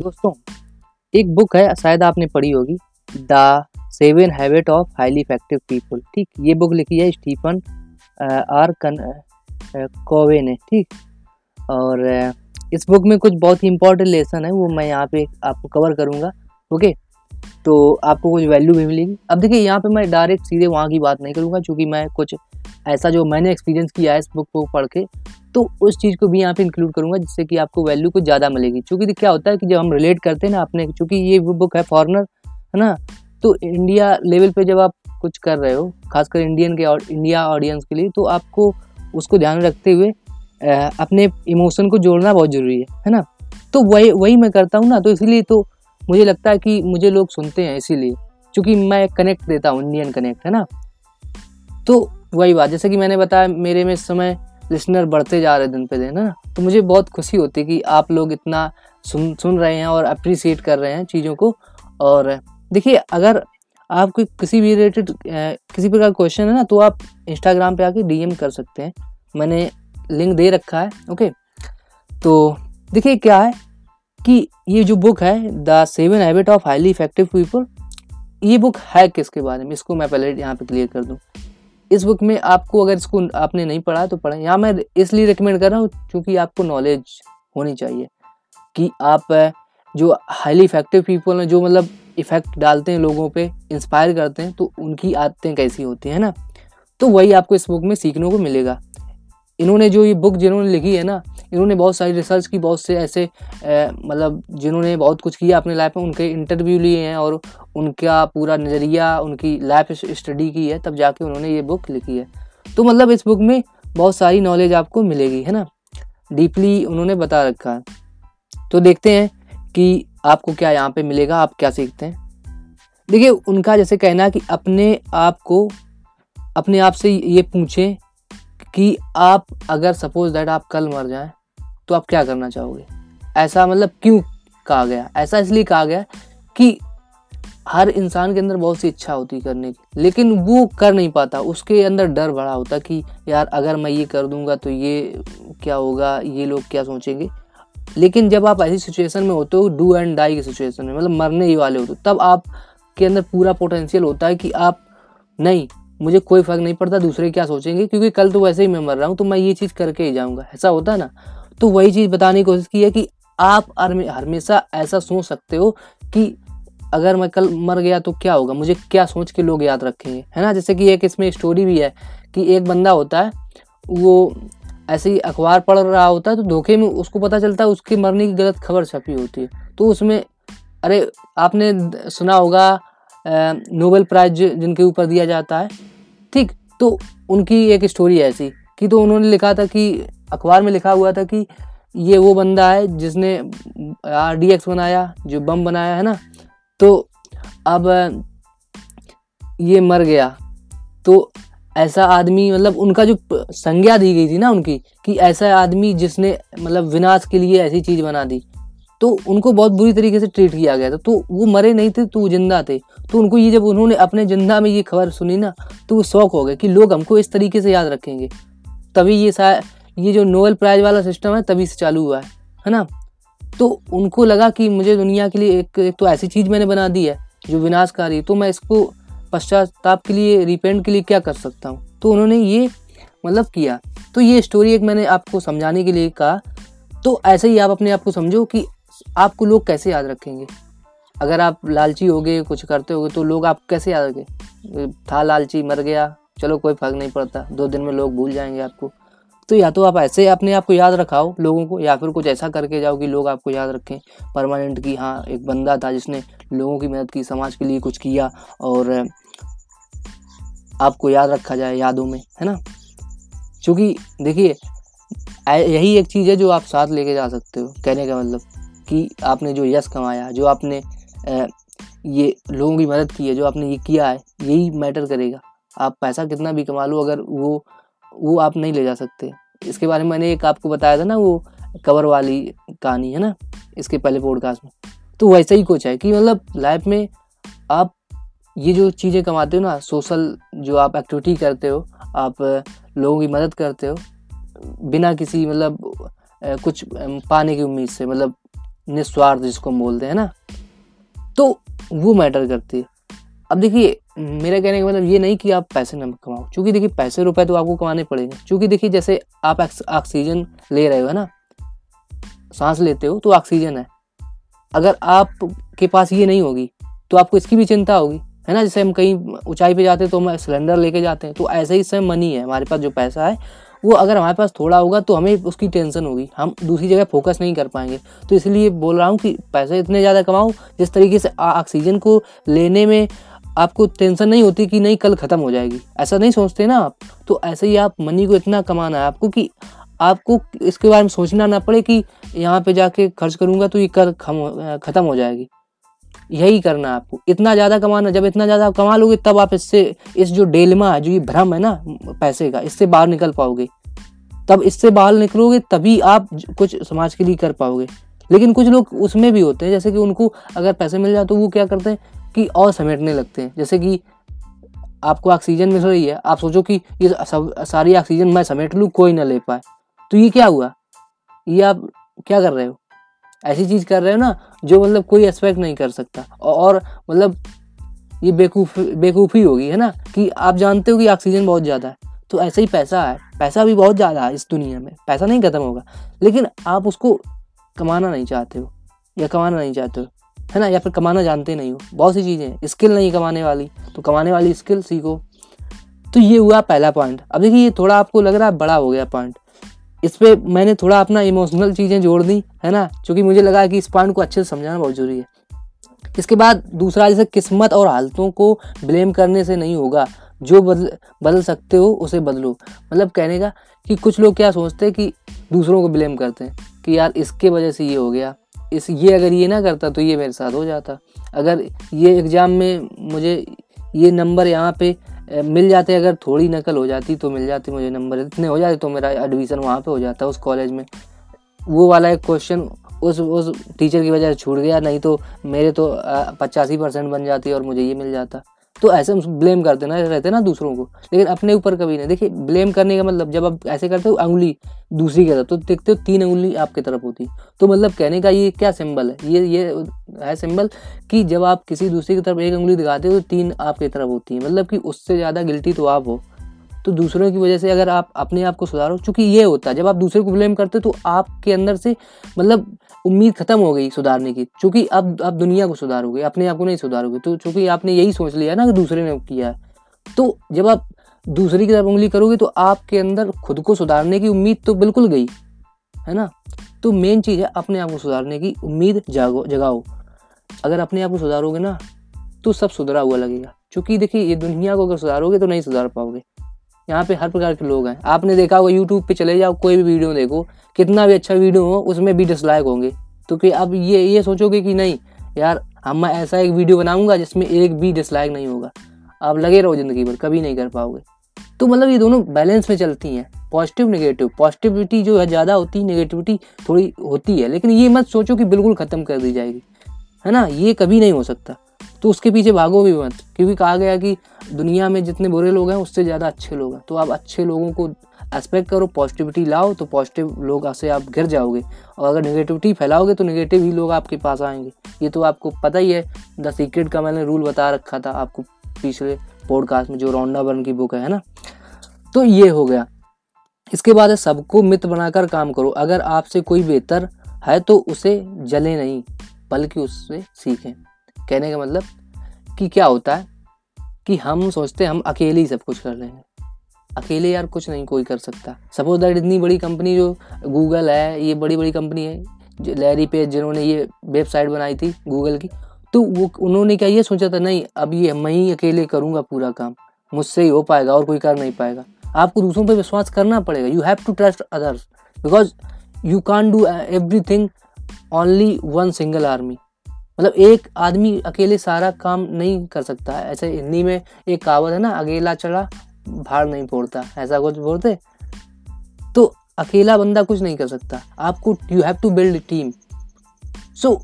दोस्तों, एक बुक है, शायद आपने पढ़ी होगी the seven habit of highly effective people ठीक, ये बुक लिखी है स्टीफन आर कन कोवे ने, ठीक? और इस बुक में कुछ बहुत ही इंपॉर्टेंट लेसन है, वो मैं यहाँ पे आपको कवर करूँगा, ओके? तो आपको कुछ वैल्यू भी मिलेगी। अब देखिए, यहाँ पे मैं डायरेक्ट सीधे वहाँ की बात नहीं करूँगा क्योंकि मैं कुछ ऐसा जो मैंने एक्सपीरियंस किया है इस बुक को पढ़ के तो उस चीज़ को भी यहाँ पे इंक्लूड करूँगा जिससे कि आपको वैल्यू कुछ ज़्यादा मिलेगी। क्योंकि क्या होता है कि जब हम रिलेट करते हैं ना अपने चूँकि ये बुक है फॉरनर है ना? तो इंडिया लेवल पे जब आप कुछ कर रहे हो, खासकर इंडियन के और इंडिया ऑडियंस के लिए तो आपको उसको ध्यान रखते हुए अपने इमोशन को जोड़ना बहुत ज़रूरी है है ना? तो वही वही मैं करता हूँ ना तो इसीलिए तो मुझे लगता है कि मुझे लोग सुनते हैं इसीलिए, क्योंकि मैं कनेक्ट देता हूँ इंडियन कनेक्ट है ना? तो वही बात, जैसे कि मैंने बताया, मेरे में इस समय लिसनर बढ़ते जा रहे दिन पे दिन, है ना? तो मुझे बहुत खुशी होती है कि आप लोग इतना सुन सुन रहे हैं और अप्रिसिएट कर रहे हैं चीज़ों को। और देखिए, अगर आपको किसी भी रिलेटेड किसी प्रकार का क्वेश्चन है ना तो आप इंस्टाग्राम पे आके डीएम कर सकते हैं। मैंने लिंक दे रखा है ओके तो देखिए क्या है कि ये जो बुक है the seven habit of highly effective people ये बुक है किसके बारे में? इसको मैं पहले यहाँ पे क्लियर कर दूँ। इस बुक में आपको अगर इसको आपने नहीं पढ़ा तो पढ़ें। यहाँ मैं इसलिए रिकमेंड कर रहा हूँ क्योंकि आपको नॉलेज होनी चाहिए कि आप जो हाईली इफ़ेक्टिव पीपल हैं, जो मतलब इफ़ेक्ट डालते हैं लोगों पे इंस्पायर करते हैं तो उनकी आदतें कैसी होती हैं ना? तो वही आपको इस बुक में सीखने को मिलेगा। इन्होंने जो ये बुक जिन्होंने लिखी है ना इन्होंने बहुत सारी रिसर्च की, बहुत से ऐसे मतलब जिन्होंने बहुत कुछ किया अपने लाइफ में, उनके इंटरव्यू लिए हैं और उनका पूरा नज़रिया, उनकी लाइफ स्टडी की है, तब जाके उन्होंने ये बुक लिखी है। तो मतलब इस बुक में बहुत सारी नॉलेज आपको मिलेगी, है ना? डीपली उन्होंने बता रखा है। तो देखते हैं कि आपको क्या यहाँ पे मिलेगा, आप क्या सीखते हैं। देखिए, उनका जैसे कहना कि अपने आप को, अपने आप से ये पूछें कि आप, अगर सपोज़ दैट आप कल मर जाएँ तो आप क्या करना चाहोगे? ऐसा मतलब क्यों कहा गया? ऐसा इसलिए कहा गया कि हर इंसान के अंदर बहुत सी इच्छा होती करने की, लेकिन वो कर नहीं पाता। उसके अंदर डर बड़ा होता कि यार, अगर मैं ये कर दूँगा तो ये क्या होगा? ये लोग क्या सोचेंगे? लेकिन जब आप ऐसी सिचुएशन में होते हो डू एंड डाई की सिचुएशन में मतलब मरने ही वाले होते हो, तब आप के अंदर पूरा पोटेंशियल होता है कि आप, नहीं, मुझे कोई फ़र्क नहीं पड़ता, दूसरे क्या सोचेंगे? क्योंकि कल तो वैसे ही मैं मर रहा हूँ तो मैं ये चीज़ करके ही जाऊँगा। ऐसा होता है ना? तो वही चीज़ बताने की कोशिश की है कि आप हमेशा ऐसा सोच सकते हो कि अगर मैं कल मर गया तो क्या होगा? मुझे क्या सोच के लोग याद रखेंगे? है ना? जैसे कि एक इसमें स्टोरी भी है कि एक बंदा होता है, वो ऐसे ही अखबार पढ़ रहा होता है तो धोखे में उसको पता चलता है उसके मरने की गलत खबर छपी होती है। तो उसमें, अरे, आपने सुना होगा नोबेल प्राइज जिनके ऊपर दिया जाता है। ठीक तो उनकी एक स्टोरी ऐसी कि तो उन्होंने लिखा था कि अखबार में लिखा हुआ था कि ये वो बंदा है जिसने आर डी एक्स बनाया, जो बम बनाया, है ना? तो अब, ये मर गया। तो ऐसा आदमी मतलब उनका जो संज्ञा दी गई थी ना उनकी, कि ऐसा आदमी जिसने मतलब विनाश के लिए ऐसी चीज़ बना दी तो उनको बहुत बुरी तरीके से ट्रीट किया गया था। तो वो मरे नहीं थे तो वो ज़िंदा थे। तो उनको ये जब उन्होंने अपने ज़िंदा में ये खबर सुनी ना तो वो शौक हो गए कि लोग हमको इस तरीके से याद रखेंगे। तभी ये ये जो नोबेल प्राइज वाला सिस्टम है तभी से चालू हुआ है है ना? तो उनको लगा कि मुझे दुनिया के लिए एक, एक तो ऐसी चीज़ मैंने बना दी है जो विनाशकारी तो मैं इसको पश्चाताप के लिए रिपेंट के लिए क्या कर सकता हूँ? तो उन्होंने ये मतलब किया। तो ये स्टोरी एक मैंने आपको समझाने के लिए कहा। तो ऐसे ही आप अपने आप को समझो कि आपको लोग कैसे याद रखेंगे? अगर आप लालची हो गए कुछ करते हो तो लोग आप कैसे याद रखें था लालची मर गया चलो कोई फ़र्क नहीं पड़ता। दो दिन में लोग भूल जाएँगे आपको। तो या तो आप ऐसे अपने आप को याद रखाओ लोगों को, या फिर कुछ ऐसा करके जाओ कि लोग आपको याद रखें परमानेंट की हाँ एक बंदा था जिसने लोगों की मदद की, समाज के लिए कुछ किया और आपको याद रखा जाए यादों में, है ना? क्योंकि देखिए यही एक चीज़ है जो आप साथ लेके जा सकते हो, कहने का मतलब कि आपने जो यश कमाया, जो आपने ये लोगों की मदद की है, जो आपने ये किया है, यही मैटर करेगा। आप पैसा कितना भी कमा लो, अगर वो वो आप नहीं ले जा सकते। इसके बारे में मैंने एक आपको बताया था ना वो कवर वाली कहानी, है ना? इसके पहले पॉडकास्ट में। तो वैसे ही कुछ है कि मतलब लाइफ में आप ये जो चीज़ें कमाते हो ना सोशल जो आप एक्टिविटी करते हो, आप लोगों की मदद करते हो, बिना किसी मतलब कुछ पाने की उम्मीद से मतलब निस्वार्थ जिसको हम बोलते हैं ना तो वो मैटर करती है। अब देखिए, मेरा कहने का मतलब ये नहीं कि आप पैसे न कमाओ। क्योंकि देखिए, पैसे रुपए तो आपको कमाने पड़ेंगे। क्योंकि देखिए, जैसे आप ऑक्सीजन ले रहे हो ना? सांस लेते हो तो ऑक्सीजन है। अगर आपके पास ये नहीं होगी तो आपको इसकी भी चिंता होगी, है ना? जैसे हम कहीं ऊंचाई पे जाते हैं तो हम सिलेंडर लेके जाते हैं तो ऐसे ही समय मनी है। हमारे पास जो पैसा है, वो अगर हमारे पास थोड़ा होगा तो हमें उसकी टेंशन होगी। हम दूसरी जगह फोकस नहीं कर पाएँगे। तो इसलिए बोल रहा हूँ कि पैसे इतने ज़्यादा कमाओ, जिस तरीके से ऑक्सीजन को लेने में आपको टेंशन नहीं होती कि नहीं, कल ख़त्म हो जाएगी। ऐसा नहीं सोचते ना आप। तो ऐसे ही आप मनी को इतना कमाना है आपको कि आपको इसके बारे में सोचना ना पड़े कि यहाँ पे जाके खर्च करूँगा तो ये कर ख़त्म हो जाएगी। यही करना है आपको। इतना ज़्यादा कमाना, जब इतना ज़्यादा कमा लोगे तब आप इससे, इस जो डेलमा है, जो ये भ्रम है ना, पैसे का, इससे बाहर निकल पाओगे। तब इससे बाहर निकलोगे, तभी आप कुछ समाज के लिए कर पाओगे। लेकिन कुछ लोग उसमें भी होते हैं, जैसे कि उनको अगर पैसे मिल जाए तो वो क्या करते हैं? कि और समेटने लगते हैं। जैसे कि आपको ऑक्सीजन मिल रही है, आप सोचो कि ये सब, सारी ऑक्सीजन मैं समेट लूँ, कोई ना ले पाए। तो ये क्या हुआ? ये आप क्या कर रहे हो? ऐसी चीज़ कर रहे हो ना, जो मतलब कोई एक्सपेक्ट नहीं कर सकता। और मतलब ये बेकूफ, बेकूफ़ी होगी, है ना? कि आप जानते हो कि ऑक्सीजन बहुत ज़्यादा है तो ऐसा ही पैसा है। पैसा भी बहुत ज़्यादा है इस दुनिया में। पैसा नहीं खत्म होगा। लेकिन आप उसको कमाना नहीं चाहते हो, या कमाना नहीं चाहते हो। है ना? या फिर कमाना जानते नहीं हो। बहुत सी चीज़ें स्किल नहीं कमाने वाली। तो कमाने वाली स्किल सीखो। तो ये हुआ पहला पॉइंट अब देखिए, ये थोड़ा आपको लग रहा है बड़ा हो गया पॉइंट इस पर मैंने थोड़ा अपना इमोशनल चीज़ें जोड़ दी, है ना? क्योंकि मुझे लगा कि इस पॉइंट को अच्छे से समझाना बहुत ज़रूरी है। इसके बाद दूसरा, जैसे किस्मत और हालतों को ब्लेम करने से नहीं होगा। जो बदल बदल सकते हो, उसे बदलो। मतलब कहने का कि कुछ लोग क्या सोचते हैं कि दूसरों को ब्लेम करते हैं। कि यार, इसके वजह से ये हो गया। इस, ये अगर ये ना करता तो ये मेरे साथ हो जाता। अगर ये एग्ज़ाम में मुझे ये नंबर यहाँ पे मिल जाते, अगर थोड़ी नकल हो जाती तो मिल जाती मुझे नंबर। इतने हो जाते तो मेरा एडमिशन वहाँ पे हो जाता उस कॉलेज में। वो वाला एक क्वेश्चन उस उस टीचर की वजह से छूट गया, नहीं तो मेरे तो पचासी परसेंट बन जाती और मुझे ये मिल जाता। तो ऐसे ब्लेम करते ना रहते ना दूसरों को। लेकिन अपने ऊपर कभी नहीं। देखिए ब्लेम करने का मतलब जब आप ऐसे करते हो अंगुली दूसरी की तरफ़ तो देखते हो तीन अंगुली आपकी तरफ़ होती। तो मतलब कहने का ये क्या सिंबल है? ये ये है सिंबल कि जब आप किसी दूसरे की तरफ़ एक अंगुली दिखाते हो तो तीन आपकी तरफ़ होती है। मतलब कि उससे ज़्यादा गिल्टी तो आप हो। तो दूसरों की वजह से अगर आप अपने आप को सुधारो, चूँकि ये होता है, जब आप दूसरे को ब्लेम करते हो तो आपके अंदर से मतलब उम्मीद खत्म हो गई सुधारने की। चूँकि अब आप दुनिया को सुधारोगे, अपने आप को नहीं सुधारोगे तो चूँकि आपने यही सोच लिया ना कि दूसरे ने किया तो जब आप दूसरी की तरफ़ उंगली करोगे तो आपके अंदर खुद को सुधारने की उम्मीद तो बिल्कुल गई, है ना? तो मेन चीज़ है अपने आप को सुधारने की उम्मीद जागो, जगाओ। अगर अपने आप को सुधारोगे ना तो सब सुधरा हुआ लगेगा। क्योंकि देखिए, ये दुनिया को अगर सुधारोगे तो नहीं सुधार पाओगे। यहाँ पे हर प्रकार के लोग हैं। आपने देखा होगा यूट्यूब पे चले जाओ, कोई भी वीडियो देखो, कितना भी अच्छा वीडियो हो, उसमें भी डिसलाइक होंगे। तो कि अब ये ये सोचोगे कि नहीं, यार हम मैं ऐसा एक वीडियो बनाऊँगा जिसमें एक भी डिसलाइक नहीं होगा। आप लगे रहो ज़िंदगी भर, कभी नहीं कर पाओगे। तो मतलब ये दोनों बैलेंस में चलती हैं पॉजिटिव नेगेटिव पॉजिटिविटी जो है, ज़्यादा होती है नेगेटिविटी थोड़ी होती है। लेकिन ये मत सोचो कि बिल्कुल ख़त्म कर दी जाएगी। है ना? ये कभी नहीं हो सकता। तो उसके पीछे भागो भी मत, क्योंकि कहा गया कि दुनिया में जितने बुरे लोग हैं, उससे ज़्यादा अच्छे लोग हैं। तो आप अच्छे लोगों को एक्सपेक्ट करो पॉजिटिविटी लाओ तो पॉजिटिव लोग से आप गिर जाओगे। और अगर नेगेटिविटी फैलाओगे तो नेगेटिव ही लोग आपके पास आएँगे। ये तो आपको पता ही है द सीक्रेट का मैंने रूल बता रखा था आपको पिछले पॉडकास्ट में, जो रोंडा बर्न की बुक है ना? तो ये हो गया। इसके बाद है, सबको मित्र बनाकर काम करो। अगर आपसे कोई बेहतर है तो उसे जले नहीं, बल्कि उससे सीखें। कहने का मतलब कि क्या होता है कि हम सोचते हैं हम अकेले ही सब कुछ कर रहे हैं अकेले यार कुछ नहीं कोई कर सकता। सपोज़ दैट इतनी बड़ी कंपनी जो गूगल है, ये बड़ी बड़ी कंपनी है लैरी पेज जिन्होंने ये वेबसाइट बनाई थी गूगल की तो वो उन्होंने क्या ये सोचा था, नहीं, अब ये मैं ही अकेले करूँगा पूरा काम। मुझसे ही हो पाएगा और कोई कर नहीं पाएगा। आपको दूसरों पर विश्वास करना पड़ेगा। You have to trust others because you can do everything only one single army मतलब एक आदमी अकेले सारा काम नहीं कर सकता है। ऐसे हिंदी में एक कहावत है ना, अकेला चढ़ा भार नहीं फोड़ता। ऐसा कुछ बोलते? तो अकेला बंदा कुछ नहीं कर सकता। आपको you have to build team so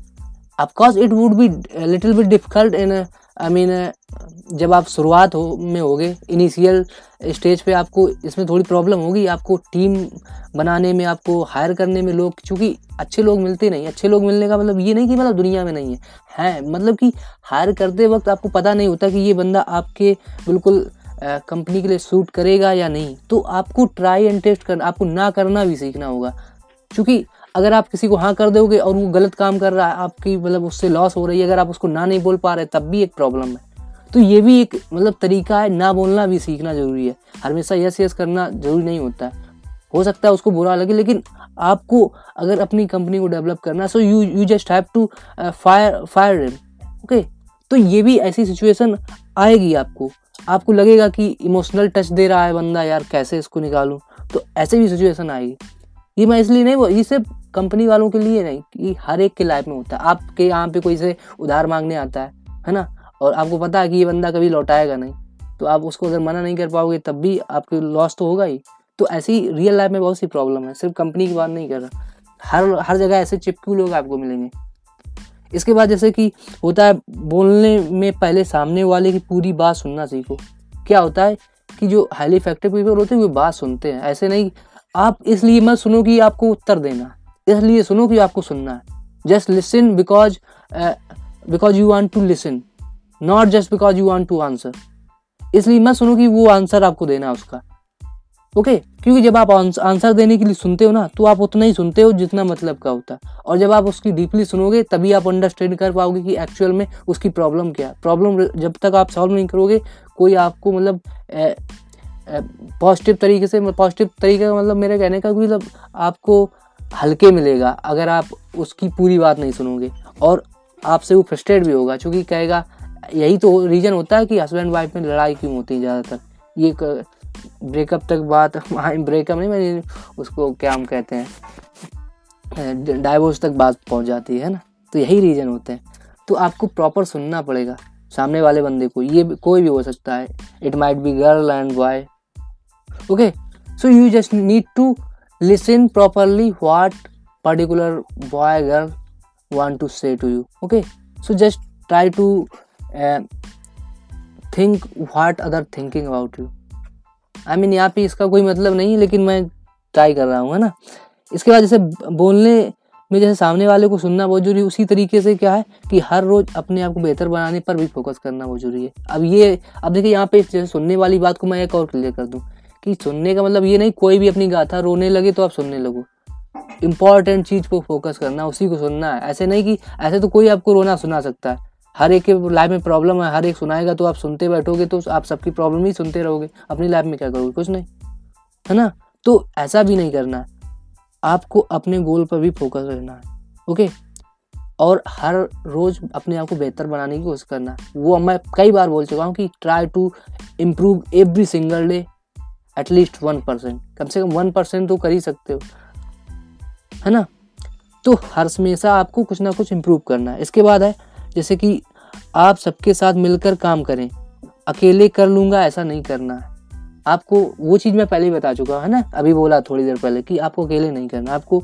of course it would be little bit difficult in I mean जब आप शुरुआत हो, में होगे इनिशियल स्टेज पे आपको इसमें थोड़ी प्रॉब्लम होगी, आपको टीम बनाने में, आपको हायर करने में लोग क्योंकि अच्छे लोग मिलते नहीं, अच्छे लोग मिलने का मतलब ये नहीं कि मतलब दुनिया में नहीं है। हैं मतलब कि हायर करते वक्त आपको पता नहीं होता कि ये बंदा आपके बिल्कुल कंपनी के लिए सूट करेगा या नहीं। तो आपको ट्राई एंड टेस्ट करना, आपको ना करना भी सीखना होगा। क्योंकि अगर आप किसी को हाँ कर दोगे और वो गलत काम कर रहा है, आपकी मतलब उससे लॉस हो रही है, अगर आप उसको ना नहीं बोल पा रहे, तब भी एक प्रॉब्लम है। तो ये भी एक मतलब तरीका है, ना बोलना भी सीखना ज़रूरी है। हमेशा यस यस करना ज़रूरी नहीं होता है। हो सकता है उसको बुरा लगे, लेकिन आपको अगर अपनी कंपनी को डेवलप करना so you you just have to fire fire okay तो ये भी ऐसी सिचुएशन आएगी आपको। आपको लगेगा कि इमोशनल टच दे रहा है बंदा, यार कैसे इसको निकालूं? तो ऐसे भी सिचुएशन आएगी। ये मैं इसलिए नहीं वो ये सिर्फ़ कंपनी वालों के लिए नहीं, कि हर एक के लाइफ में होता है। आपके यहाँ पे कोई से उधार मांगने आता है है ना? और आपको पता है कि ये बंदा कभी लौटाएगा नहीं। तो आप उसको अगर मना नहीं कर पाओगे, तब भी आपके लॉस तो होगा ही। तो ऐसी रियल लाइफ में बहुत सी प्रॉब्लम है, सिर्फ़ कंपनी की बात नहीं कर रहा। हर हर जगह ऐसे चिपकू लोग आपको मिलेंगे। इसके बाद जैसे कि होता है, बोलने में पहले सामने वाले की पूरी बात सुनना सीखो। क्या होता है कि जो हाईली इफ़ेक्टिव पीपल होते हैं, वो बात सुनते हैं। ऐसे नहीं, आप इसलिए मत सुनो कि आपको उत्तर देना। इसलिए सुनो कि आपको सुनना है। Just listen because because you want to listen not just because you want to answer इसलिए मत सुनो कि वो आंसर आपको देना है उसका। Okay okay? क्योंकि जब आप आंसर देने के लिए सुनते हो ना तो आप उतना ही सुनते हो जितना मतलब का होता है। और जब आप उसकी डीपली सुनोगे, तभी आप अंडरस्टैंड कर पाओगे कि एक्चुअल में उसकी प्रॉब्लम क्या है। प्रॉब्लम जब तक आप सॉल्व नहीं करोगे, कोई आपको मतलब पॉजिटिव तरीके से पॉजिटिव तरीके का मतलब मेरे कहने का मतलब आपको हल्के मिलेगा, अगर आप उसकी पूरी बात नहीं सुनोगे। और आपसे वो फ्रस्ट्रेट भी होगा, क्योंकि कहेगा, यही तो रीज़न होता है कि हस्बैंड वाइफ में लड़ाई क्यों होती है ज़्यादातर? ये ब्रेकअप तक बात ब्रेकअप नहीं, मैंने उसको क्या हम कहते हैं डाइवोर्स तक बात पहुँच जाती है ना? तो यही रीज़न होते हैं। तो आपको प्रॉपर सुनना पड़ेगा, सामने वाले बंदे को। ये कोई भी हो सकता है। It might be girl and boy okay so you just need to listen properly what particular boy girl want to say to you okay so just try to think what other thinking about you I mean यहाँ पे इसका कोई मतलब नहीं है, लेकिन मैं try कर रहा हूँ, है ना? इसके बाद जैसे बोलने में जैसे सामने वाले को सुनना बहुत ज़रूरी है, उसी तरीके से क्या है कि हर रोज अपने आप को बेहतर बनाने पर भी फोकस करना बहुत ज़रूरी है। अब ये, अब देखिए यहाँ पे जैसे सुनने वाली बात को मैं एक और क्लियर कर दूँ। कि सुनने का मतलब ये नहीं, कोई भी अपनी गाथा रोने लगे तो आप सुनने लगो। इंपॉर्टेंट चीज़ को फोकस करना, उसी को सुनना है। ऐसे नहीं कि, ऐसे तो कोई आपको रोना सुना सकता है। हर एक के लाइफ में प्रॉब्लम है, हर एक सुनाएगा तो आप सुनते बैठोगे तो आप सबकी प्रॉब्लम ही सुनते रहोगे। अपनी लाइफ में क्या करोगे? कुछ नहीं। है ना? तो ऐसा भी नहीं करना। आपको अपने गोल पर भी फोकस रहना है। ओके और हर रोज अपने आप को बेहतर बनाने की कोशिश करना। वो मैं कई बार बोल चुका हूँ कि try to improve every single day at least one percent कम से कम वन परसेंट तो कर ही सकते हो। है ना? तो हर हमेशा आपको कुछ ना कुछ इम्प्रूव करना है। इसके बाद है, जैसे कि आप सबके साथ मिलकर काम करें। अकेले कर लूँगा, ऐसा नहीं करना है। आपको वो चीज़ मैं पहले ही बता चुका है ना? अभी बोला थोड़ी देर पहले कि आपको अकेले नहीं करना, आपको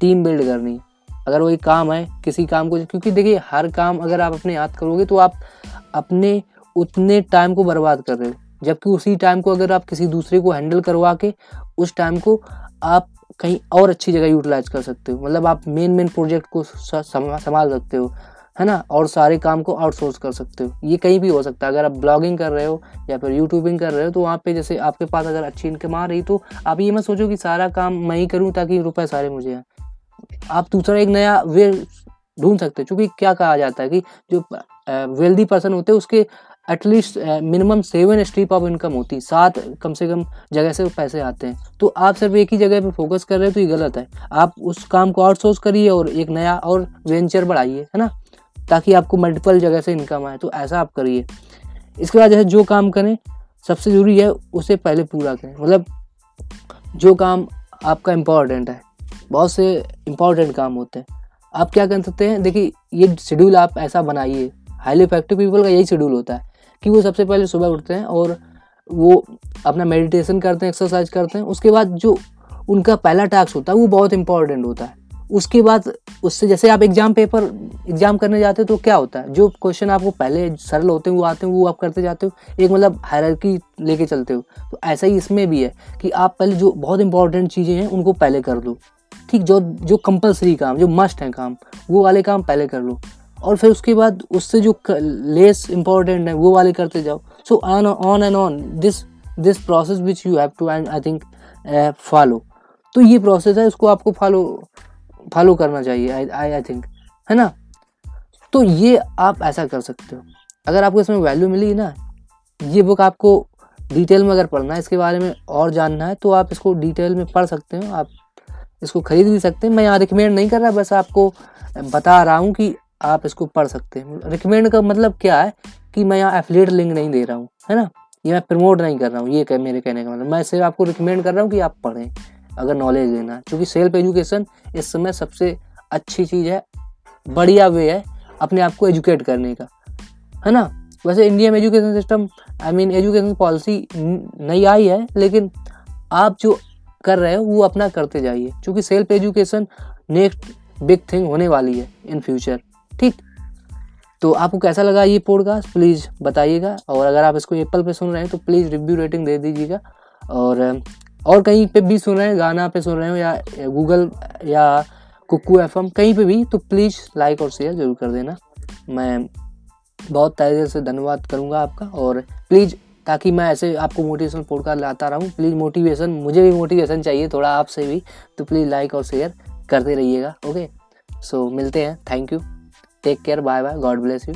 टीम बिल्ड करनी। अगर वही काम है, किसी काम को, क्योंकि देखिए, हर काम अगर आप अपने हाथ करोगे तो आप अपने, उतने टाइम को बर्बाद कर रहे हो। जबकि उसी टाइम को अगर आप किसी दूसरे को हैंडल करवा के उस टाइम को आप कहीं और अच्छी जगह यूटिलाइज कर सकते हो। मतलब आप मेन मेन प्रोजेक्ट को संभाल सकते हो, है ना? और सारे काम को आउटसोर्स कर सकते हो। ये कहीं भी हो सकता है। अगर आप ब्लॉगिंग कर रहे हो या फिर यूट्यूबिंग कर रहे हो तो वहाँ पे जैसे आपके पास अगर अच्छी इनकम आ रही तो आप ये मत सोचो कि सारा काम मैं ही करूँ ताकि रुपए सारे मुझे आए। आप दूसरा एक नया वे ढूंढ सकते हो क्योंकि क्या कहा जाता है कि जो वेल्दी पर्सन होते हैं, उसके at least minimum seven stream of income होती है। सात कम से कम जगह से पैसे आते हैं। तो आप सिर्फ़ एक ही जगह पे फोकस कर रहे हो तो ये गलत है। आप उस काम को आउटसोर्स करिए और एक नया और वेंचर बढ़ाइए, है ना? ताकि आपको मल्टीपल जगह से इनकम आए तो ऐसा आप करिए। इसके बाद जैसे जो काम करें, सबसे ज़रूरी है उसे पहले पूरा करें। मतलब जो काम आपका इम्पोर्टेंट है, बहुत से इम्पोर्टेंट काम होते हैं। आप क्या कर सकते हैं, देखिए ये शेड्यूल आप ऐसा बनाइए हाईली इफ़ेक्टिव पीपल का यही शेड्यूल होता है कि वो सबसे पहले सुबह उठते हैं और वो अपना मेडिटेशन करते हैं एक्सरसाइज करते हैं। उसके बाद जो उनका पहला टास्क होता है, वो बहुत इंपॉर्टेंट होता है। उसके बाद उससे जैसे आप एग्ज़ाम पेपर एग्ज़ाम करने जाते हो तो क्या होता है? जो क्वेश्चन आपको पहले सरल होते हैं, वो आते हैं, वो आप करते जाते हो। एक मतलब हायरार्की लेके चलते हो। तो ऐसा ही इसमें भी है कि आप पहले जो बहुत इंपॉर्टेंट चीज़ें हैं, उनको पहले कर दो ठीक, जो जो कंपलसरी काम, जो मस्ट है काम, वो वाले काम पहले कर लो। और फिर उसके बाद उससे जो लेस इम्पोर्टेंट है, वो वाले करते जाओ। So on on and on this this process which you have to and I think follow तो ये प्रोसेस है, उसको आपको फॉलो फॉलो करना चाहिए आई आई थिंक है ना? तो ये आप ऐसा कर सकते हो। अगर आपको इसमें वैल्यू मिली ना, ये बुक आपको डिटेल में अगर पढ़ना है, इसके बारे में और जानना है तो आप इसको डिटेल में पढ़ सकते हो। आप इसको खरीद भी सकते हैं। मैं यहाँ रिकमेंड नहीं कर रहा, बस आपको बता रहा हूँ कि आप इसको पढ़ सकते हैं। रिकमेंड का मतलब क्या है कि मैं यहाँ एफिलेट लिंक नहीं दे रहा हूँ, है ना? ये मैं प्रमोट नहीं कर रहा हूँ, ये कह, मेरे कहने का मतलब। मैं सिर्फ़ आपको रिकमेंड कर रहा हूँ कि आप पढ़ें, अगर नॉलेज लेना है। क्योंकि सेल्फ एजुकेशन इस समय सबसे अच्छी चीज़ है, बढ़िया वे है अपने आप को एजुकेट करने का, है ना? वैसे इंडिया में education system I mean education policy नई आई है, लेकिन आप जो कर रहे हो, वो अपना करते जाइए। क्योंकि self education next big thing होने वाली है इन फ्यूचर ठीक। तो आपको कैसा लगा ये पॉडकास्ट प्लीज़ बताइएगा। और अगर आप इसको एप्पल पे सुन रहे हैं तो प्लीज़ रिव्यू रेटिंग दे दीजिएगा। और और कहीं पे भी सुन रहे हैं, गाना पे सुन रहे हो या गूगल या कुकू एफएम कहीं पे भी तो प्लीज़ लाइक और शेयर ज़रूर कर देना। मैं बहुत तहे से धन्यवाद करूँगा आपका। और प्लीज़ ताकि मैं ऐसे आपको मोटिवेशनल पॉडकास्ट लाता रहूँ प्लीज़ मोटिवेशन मुझे भी मोटिवेशन चाहिए थोड़ा आपसे भी तो प्लीज़ लाइक और शेयर करते रहिएगा ओके सो मिलते हैं। Thank you take care bye bye God bless you